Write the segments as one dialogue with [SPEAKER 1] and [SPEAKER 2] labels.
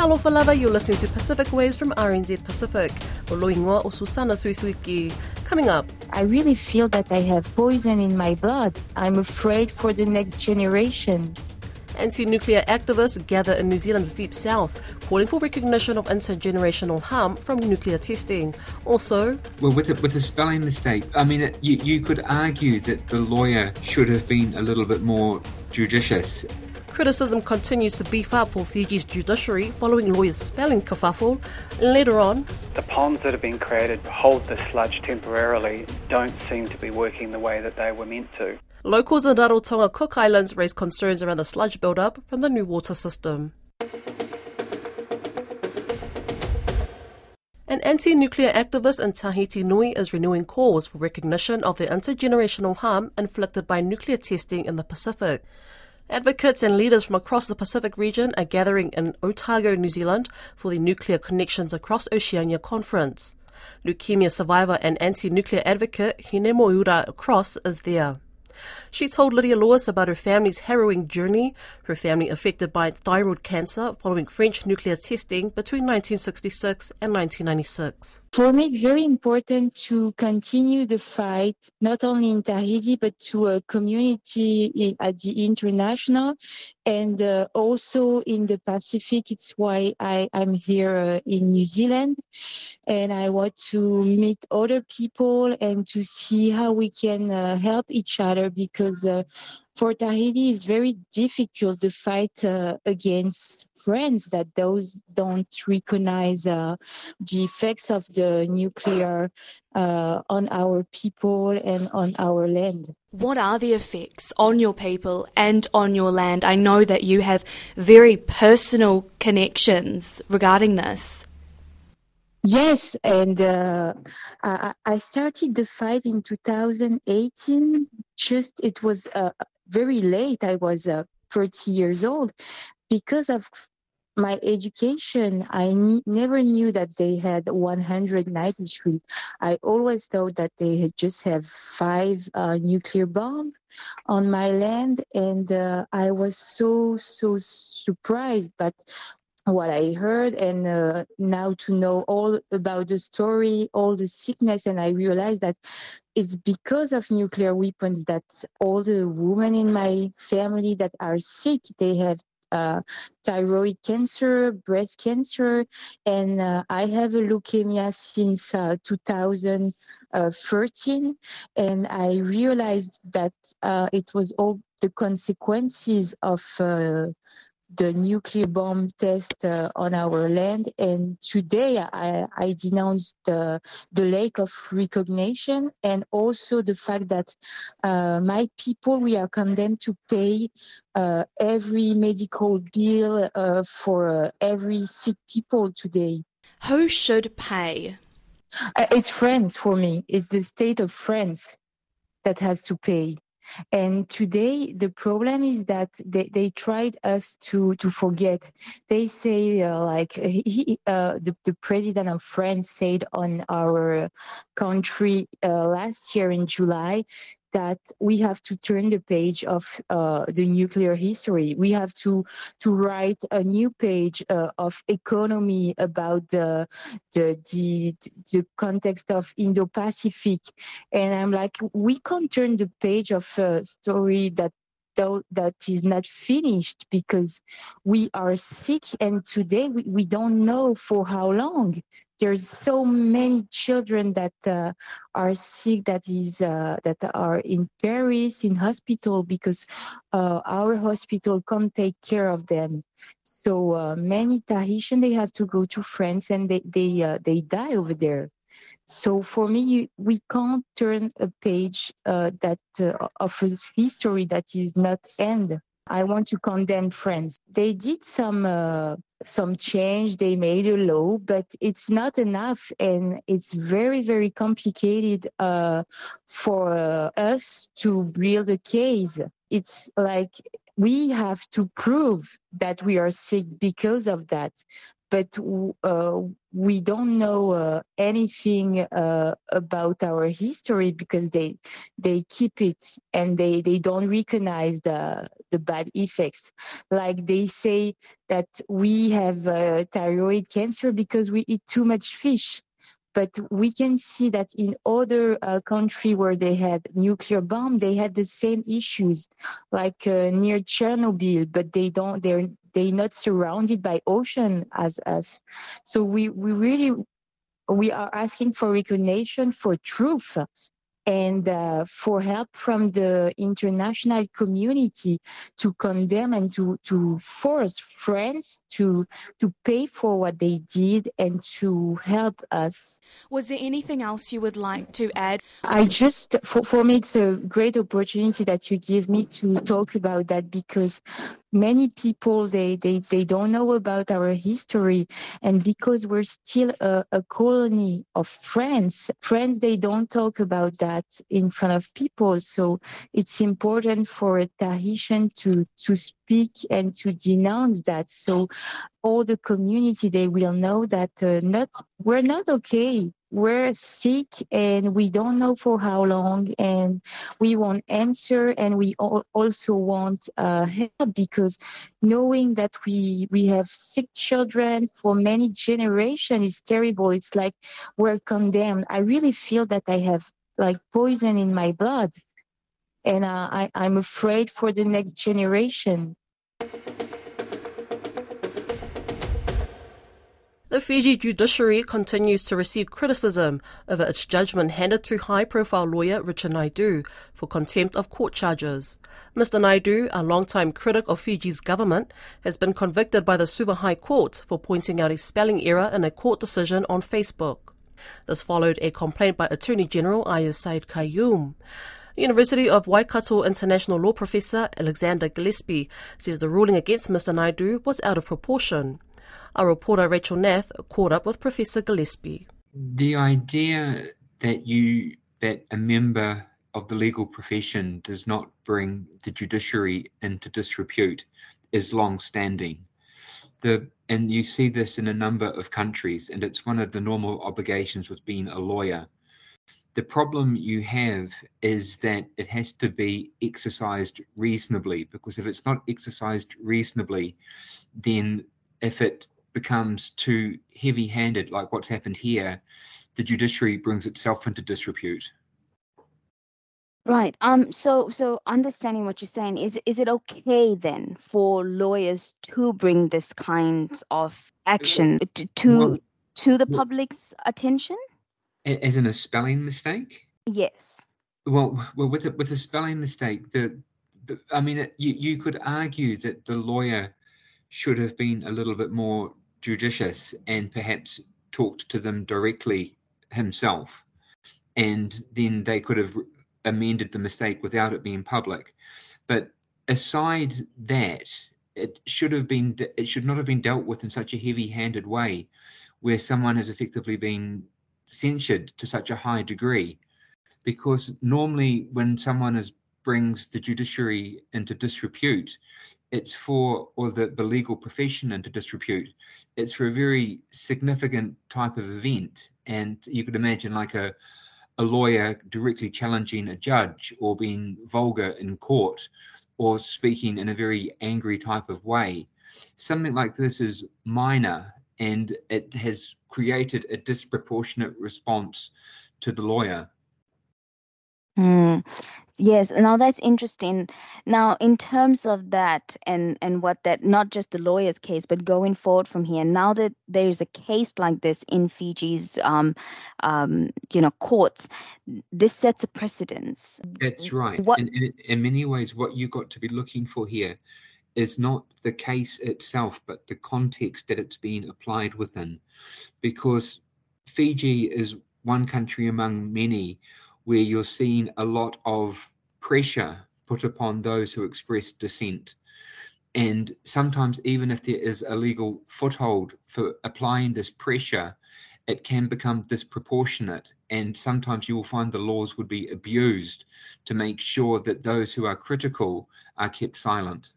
[SPEAKER 1] Talofa lava, you're listening to Pacific Waves from RNZ Pacific. O loingoa o Susana Suisuiki. Coming up.
[SPEAKER 2] I really feel that I have poison in my blood. I'm afraid for the next generation.
[SPEAKER 1] Anti-nuclear activists gather in New Zealand's deep south, calling for recognition of intergenerational harm from nuclear testing. Also,
[SPEAKER 3] Well, with a, with a spelling mistake, I mean, it, you, you could argue that the lawyer should have been a little bit more judicious.
[SPEAKER 1] Criticism continues to beef up for Fiji's judiciary following lawyers' spelling kerfuffle. Later on,
[SPEAKER 4] The ponds that have been created to hold the sludge temporarily don't seem to be working the way that they were meant to.
[SPEAKER 1] locals in Rarotonga Cook Islands raise concerns around the sludge buildup from the new water system. An anti-nuclear activist in Tahiti Nui is renewing calls for recognition of the intergenerational harm inflicted by nuclear testing in the Pacific. Advocates and leaders from across the Pacific region are gathering in Otago, New Zealand for the Nuclear Connections Across Oceania conference. Leukemia survivor and anti-nuclear advocate Hinamoeura Cross is there. She told Lydia Lewis about her family's harrowing journey, her family affected by thyroid cancer following French nuclear testing between 1966 and 1996.
[SPEAKER 2] For me, it's very important to continue the fight, not only in Tahiti, but to a community at the international and uh, also in the Pacific. It's why I, I'm here uh, in New Zealand and I want to meet other people and to see how we can uh, help each other because uh, for Tahiti, it's very difficult to fight uh, against France that those don't recognize uh, the effects of the nuclear uh, on our people and on our land.
[SPEAKER 5] What are the effects on your people and on your land? I know that you have very personal connections regarding this.
[SPEAKER 2] Yes, and uh, I, I started the fight in 2018. Just it was uh, very late. I was uh, 30 years old because of my education. I ne- never knew that they had 193. I always thought that they had just have five uh, nuclear bombs on my land, and uh, I was so so surprised. But what I heard, and uh, now to know all about the story, all the sickness, and I realized that it's because of nuclear weapons that all the women in my family that are sick, they have uh, thyroid cancer, breast cancer, and uh, I have a leukemia since uh, 2013, and I realized that uh, it was all the consequences of uh, the nuclear bomb test uh, on our land. And today I, I denounce the, the lack of recognition and also the fact that uh, my people, we are condemned to pay uh, every medical bill uh, for uh, every sick people today.
[SPEAKER 5] Who should pay?
[SPEAKER 2] Uh, It's France for me. It's the state of France that has to pay. And today the problem is that they, they tried us to, to forget. They say uh, like he, uh, the, the president of France said on our country uh, last year in July that we have to turn the page of uh, the nuclear history. We have to to write a new page uh, of economy about the the the, the context of Indo-Pacific, and I'm like, we can't turn the page of a story that that is not finished because we are sick, and today we, we don't know for how long. There's so many children that uh, are sick that is uh, that are in Paris in hospital because uh, our hospital can't take care of them. So uh, many Tahitian they have to go to France and they they uh, they die over there. So for me, we can't turn a page uh, that of history that is not end. I want to condemn France. They did some uh, some change. They made a law, but it's not enough, and it's very very complicated uh, for us to build a case. It's like we have to prove that we are sick because of that. But uh, we don't know uh, anything uh, about our history because they they keep it and they they don't recognize the the bad effects. Like they say that we have uh, thyroid cancer because we eat too much fish but we can see that in other uh, countries where they had nuclear bomb they had the same issues like uh, near chernobyl but they don't they're they're not surrounded by ocean as us. So we we really we are asking for recognition for truth and uh, for help from the international community to condemn and to, to force France to to pay for what they did and to help us.
[SPEAKER 5] Was there anything else you would like to add?
[SPEAKER 2] I just for, for me it's a great opportunity that you give me to talk about that because many people they, they, they don't know about our history and because we're still a, a colony of France, France they don't talk about that in front of people. So it's important for a Tahitian to to speak and to denounce that. So all the community they will know that uh, not we're not okay we're sick and we don't know for how long and we want answer and we also want uh, help because knowing that we we have sick children for many generations is terrible. It's like we're condemned. I really feel that i have like poison in my blood and uh, I, i'm afraid for the next generation
[SPEAKER 1] The Fiji judiciary continues to receive criticism over its judgment handed to high profile lawyer Richard Naidu for contempt of court charges. Mr. Naidu, a long-time critic of Fiji's government, has been convicted by the Suva High Court for pointing out a spelling error in a court decision on Facebook. This followed a complaint by Attorney General Aiyaz Sayed-Khaiyum. University of Waikato international law professor Alexander Gillespie says the ruling against Mr. Naidu was out of proportion. Our reporter Rachel Nath caught up with Professor Gillespie.
[SPEAKER 3] The idea that you that a member of the legal profession does not bring the judiciary into disrepute is long standing. The and you see this in a number of countries, and it's one of the normal obligations with being a lawyer. The problem you have is that it has to be exercised reasonably, because if it's not exercised reasonably, then if it becomes too heavy handed, like what's happened here, the judiciary brings itself into disrepute.
[SPEAKER 6] Right. Um. So, so understanding what you're saying is, is it okay then for lawyers to bring this kind of action to to, well, to the public's attention?
[SPEAKER 3] As in a spelling mistake?
[SPEAKER 6] Yes.
[SPEAKER 3] Well, well, with a, with a spelling mistake, the, the I mean, it, you you could argue that the lawyer should have been a little bit more judicious and perhaps talked to them directly himself. And then they could have amended the mistake without it being public. But aside that, it should have been it should not have been dealt with in such a heavy-handed way where someone has effectively been censured to such a high degree because normally when someone is brings the judiciary into disrepute it's for or the, the legal profession into disrepute it's for a very significant type of event. And you could imagine like a a lawyer directly challenging a judge or being vulgar in court or speaking in a very angry type of way. Something like this is minor and it has created a disproportionate response to the lawyer.
[SPEAKER 6] Mm. Yes, now that's interesting. Now, in terms of that and and what that not just the lawyer's case, but going forward from here, now that there's a case like this in Fiji's um, um, you know courts, this sets a precedence.
[SPEAKER 3] That's right. What, in, in, in many ways, what you got to be looking for here is not the case itself, but the context that it's being applied within, because Fiji is one country among many where you're seeing a lot of pressure put upon those who express dissent. And sometimes, even if there is a legal foothold for applying this pressure, it can become disproportionate. And sometimes you will find the laws would be abused to make sure that those who are critical are kept silent.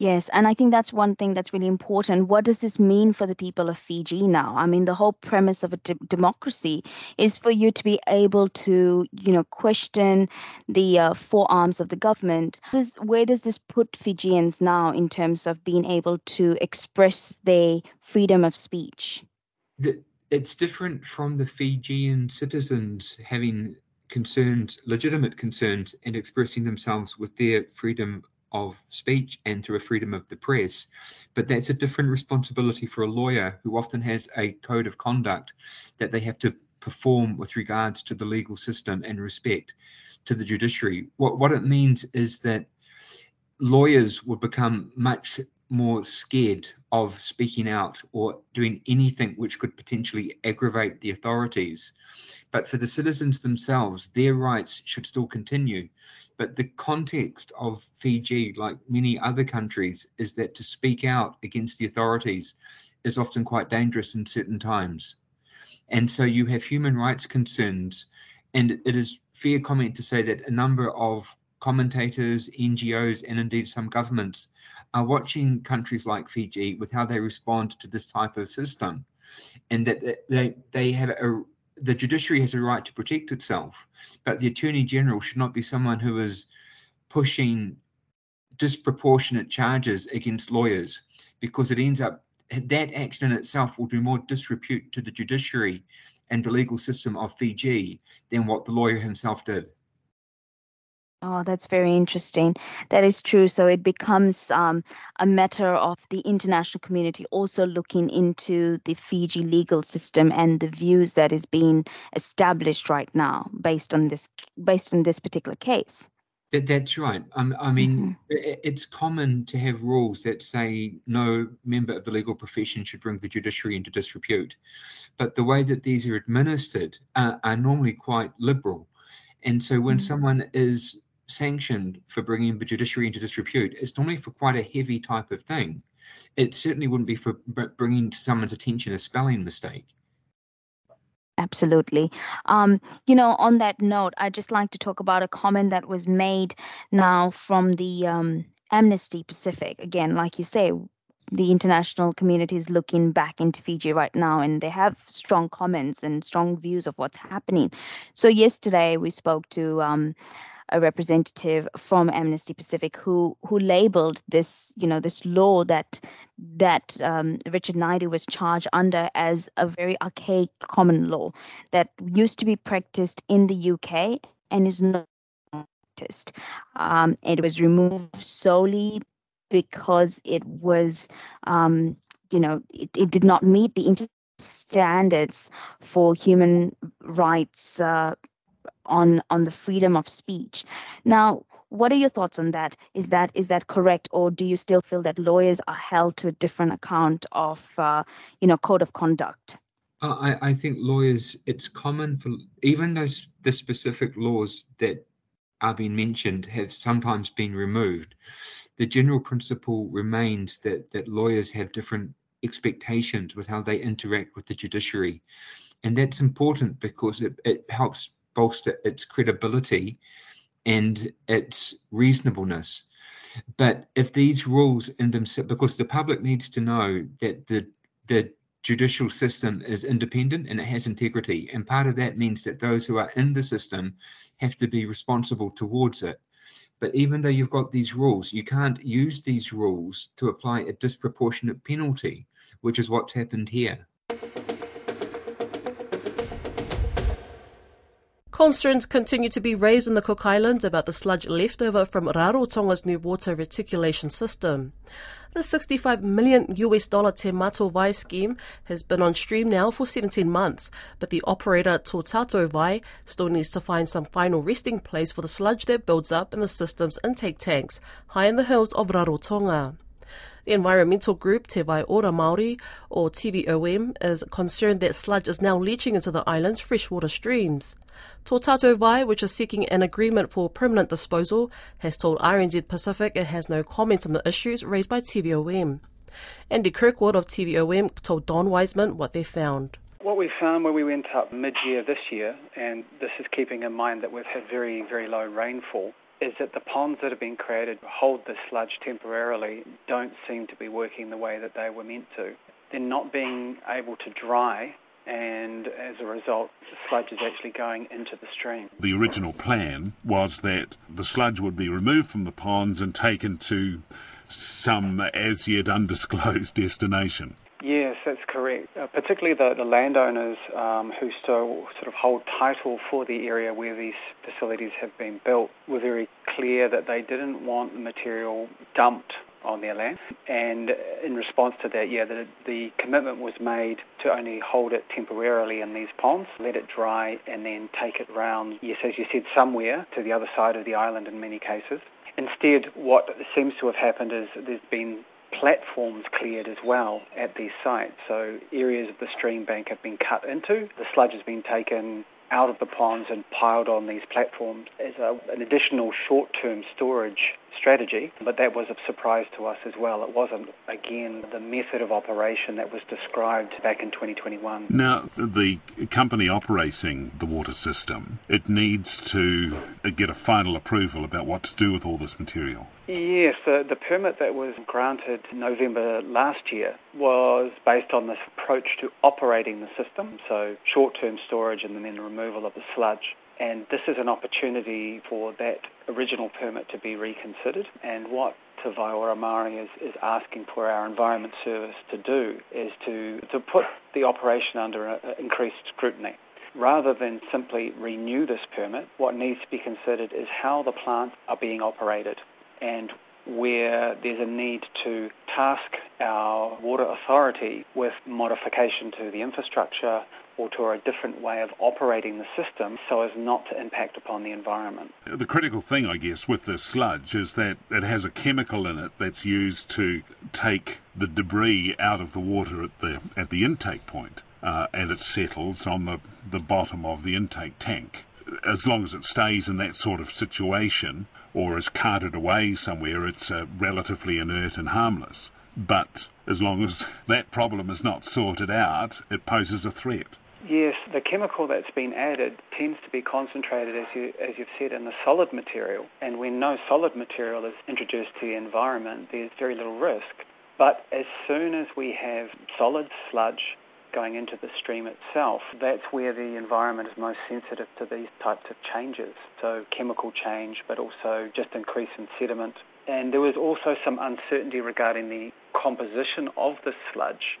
[SPEAKER 6] Yes, and I think that's one thing that's really important. What does this mean for the people of Fiji now? I mean, the whole premise of a de- democracy is for you to be able to, you know, question the uh, forearms of the government. Does, where does this put Fijians now in terms of being able to express their freedom of speech?
[SPEAKER 3] It's different from the Fijian citizens having concerns, legitimate concerns, and expressing themselves with their freedom of speech and through a freedom of the press. But that's a different responsibility for a lawyer who often has a code of conduct that they have to perform with regards to the legal system and respect to the judiciary. What what it means is that lawyers will become much more scared of speaking out or doing anything which could potentially aggravate the authorities. But for the citizens themselves, their rights should still continue. But the context of Fiji, like many other countries, is that to speak out against the authorities is often quite dangerous in certain times. And so you have human rights concerns. And it is fair comment to say that a number of commentators, NGOs, and indeed some governments are watching countries like Fiji with how they respond to this type of system. And that they, they have a the judiciary has a right to protect itself, but the attorney general should not be someone who is pushing disproportionate charges against lawyers because it ends up that action in itself will do more disrepute to the judiciary and the legal system of Fiji than what the lawyer himself did.
[SPEAKER 6] Oh, that's very interesting. That is true. So it becomes um, a matter of the international community also looking into the Fiji legal system and the views that is being established right now based on this based on this particular case.
[SPEAKER 3] That, that's right. Um, I mean, mm-hmm. it's common to have rules that say no member of the legal profession should bring the judiciary into disrepute, but the way that these are administered uh, are normally quite liberal. And so when mm-hmm. someone is sanctioned for bringing the judiciary into disrepute, it's normally for quite a heavy type of thing. It certainly wouldn't be for bringing to someone's attention a spelling mistake.
[SPEAKER 6] Absolutely. Um, you know, on that note, I'd just like to talk about a comment that was made now from the um, Amnesty Pacific. Again, like you say, the international community is looking back into Fiji right now and they have strong comments and strong views of what's happening. So, yesterday we spoke to um, a representative from Amnesty Pacific who who labeled this you know this law that that um, Richard Naidu was charged under as a very archaic common law that used to be practiced in the UK and is not practiced. Um, it was removed solely because it was um, you know it, it did not meet the standards for human rights uh, on on the freedom of speech. Now, what are your thoughts on that? Is that is that correct, or do you still feel that lawyers are held to a different account of uh, you know code of conduct?
[SPEAKER 3] Uh, I, I think lawyers. It's common for even those the specific laws that are being mentioned have sometimes been removed. The general principle remains that that lawyers have different expectations with how they interact with the judiciary. And that's important because it, it helps bolster its credibility and its reasonableness. But if these rules in themselves, because the public needs to know that the the judicial system is independent and it has integrity, and part of that means that those who are in the system have to be responsible towards it. But even though you've got these rules, you can't use these rules to apply a disproportionate penalty, which is what's happened here.
[SPEAKER 1] Concerns continue to be raised in the Cook Islands about the sludge left over from Rarotonga's new water reticulation system. The 65 million US dollar Te Mato Vai scheme has been on stream now for 17 months, but the operator Tō Tātou Vai still needs to find some final resting place for the sludge that builds up in the system's intake tanks high in the hills of Rarotonga. The environmental group Te Vai Ora Māori, or TVOM, is concerned that sludge is now leaching into the island's freshwater streams. Tātou Vai, which is seeking an agreement for permanent disposal, has told RNZ Pacific it has no comment on the issues raised by TVOM. Andy Kirkwood of TVOM told Don Wiseman what they found.
[SPEAKER 4] What we found when we went up mid-year this year, and this is keeping in mind that we've had very, very low rainfall, is that the ponds that have been created hold the sludge temporarily don't seem to be working the way that they were meant to. They're not being able to dry and as a result, the sludge is actually going into the stream.
[SPEAKER 7] The original plan was that the sludge would be removed from the ponds and taken to some as yet undisclosed destination.
[SPEAKER 4] That's correct. Uh, particularly the, the landowners um, who still sort of hold title for the area where these facilities have been built were very clear that they didn't want the material dumped on their land. And in response to that, yeah, the, the commitment was made to only hold it temporarily in these ponds, let it dry, and then take it round, yes, as you said, somewhere to the other side of the island in many cases. Instead, what seems to have happened is there's been platforms cleared as well at these sites. So areas of the stream bank have been cut into. The sludge has been taken out of the ponds and piled on these platforms as a, an additional short-term storage strategy, but that was a surprise to us as well. It wasn't, again, the method of operation that was described back in 2021.
[SPEAKER 7] Now, the company operating the water system, it needs to uh, get a final approval about what to do with all this material.
[SPEAKER 4] Yes, the, the permit that was granted November last year was based on this approach to operating the system, so short-term storage and then the removal of the sludge. And this is an opportunity for that original permit to be reconsidered. And what Te Waiora Māori is, is asking for our Environment Service to do is to, to put the operation under a, a increased scrutiny. Rather than simply renew this permit, what needs to be considered is how the plants are being operated and where there's a need to task our water authority with modification to the infrastructure or to a different way of operating the system so as not to impact upon the environment.
[SPEAKER 7] The critical thing, I guess, with this sludge is that it has a chemical in it that's used to take the debris out of the water at the at the intake point, uh, and it settles on the, the bottom of the intake tank. As long as it stays in that sort of situation or is carted away somewhere, it's uh, relatively inert and harmless. But as long as that problem is not sorted out, it poses a threat.
[SPEAKER 4] Yes, the chemical that's been added tends to be concentrated, as, you, as you've said, in the solid material. And when no solid material is introduced to the environment, there's very little risk. But as soon as we have solid sludge going into the stream itself, that's where the environment is most sensitive to these types of changes. So chemical change, but also just increase in sediment. And there was also some uncertainty regarding the composition of the sludge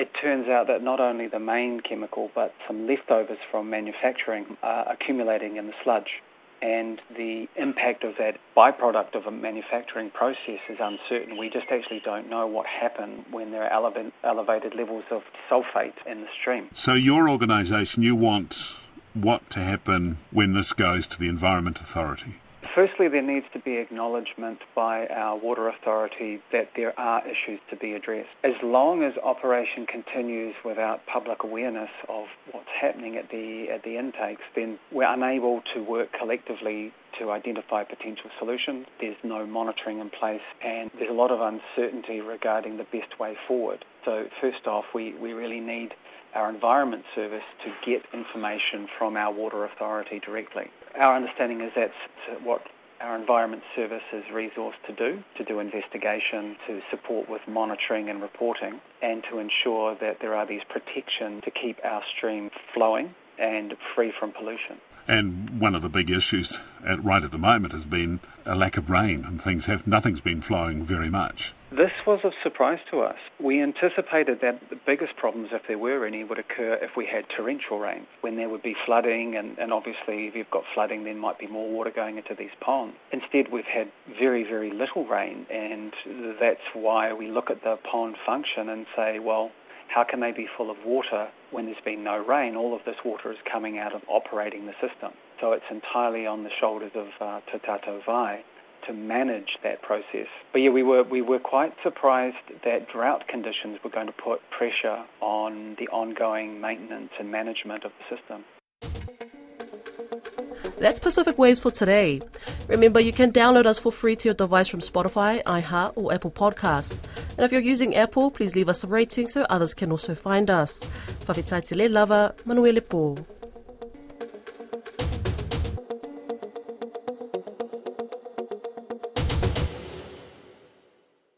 [SPEAKER 4] it turns out that not only the main chemical, but some leftovers from manufacturing are accumulating in the sludge. And the impact of that byproduct of a manufacturing process is uncertain. We just actually don't know what happened when there are elevated levels of sulfate in the stream.
[SPEAKER 7] So, your organisation, you want what to happen when this goes to the Environment Authority?
[SPEAKER 4] Firstly, there needs to be acknowledgement by our water authority that there are issues to be addressed. As long as operation continues without public awareness of what's happening at the at the intakes, then we're unable to work collectively to identify potential solutions. There's no monitoring in place, and there's a lot of uncertainty regarding the best way forward. So, first off, we, we really need our Environment Service to get information from our water authority directly. Our understanding is that's what our Environment Service is resourced to do, to do investigation, to support with monitoring and reporting, and to ensure that there are these protections to keep our stream flowing and free from pollution.
[SPEAKER 7] And one of the big issues at, right at the moment has been a lack of rain, and things have nothing's been flowing very much.
[SPEAKER 4] This was a surprise to us. We anticipated that the biggest problems, if there were any, would occur if we had torrential rain, when there would be flooding, and, and obviously if you've got flooding, then might be more water going into these ponds. Instead, we've had very, very little rain, and that's why we look at the pond function and say, well, how can they be full of water when there's been no rain? All of this water is coming out of operating the system. So it's entirely on the shoulders of uh, Te Vai to manage that process. But yeah, we were we were quite surprised that drought conditions were going to put pressure on the ongoing maintenance and management of the system.
[SPEAKER 1] That's Pacific Waves for today. Remember, you can download us for free to your device from Spotify, iHeart, or Apple Podcasts. And if you're using Apple, please leave us a rating so others can also find us. Whawhitaiti le lava, Manuele Po.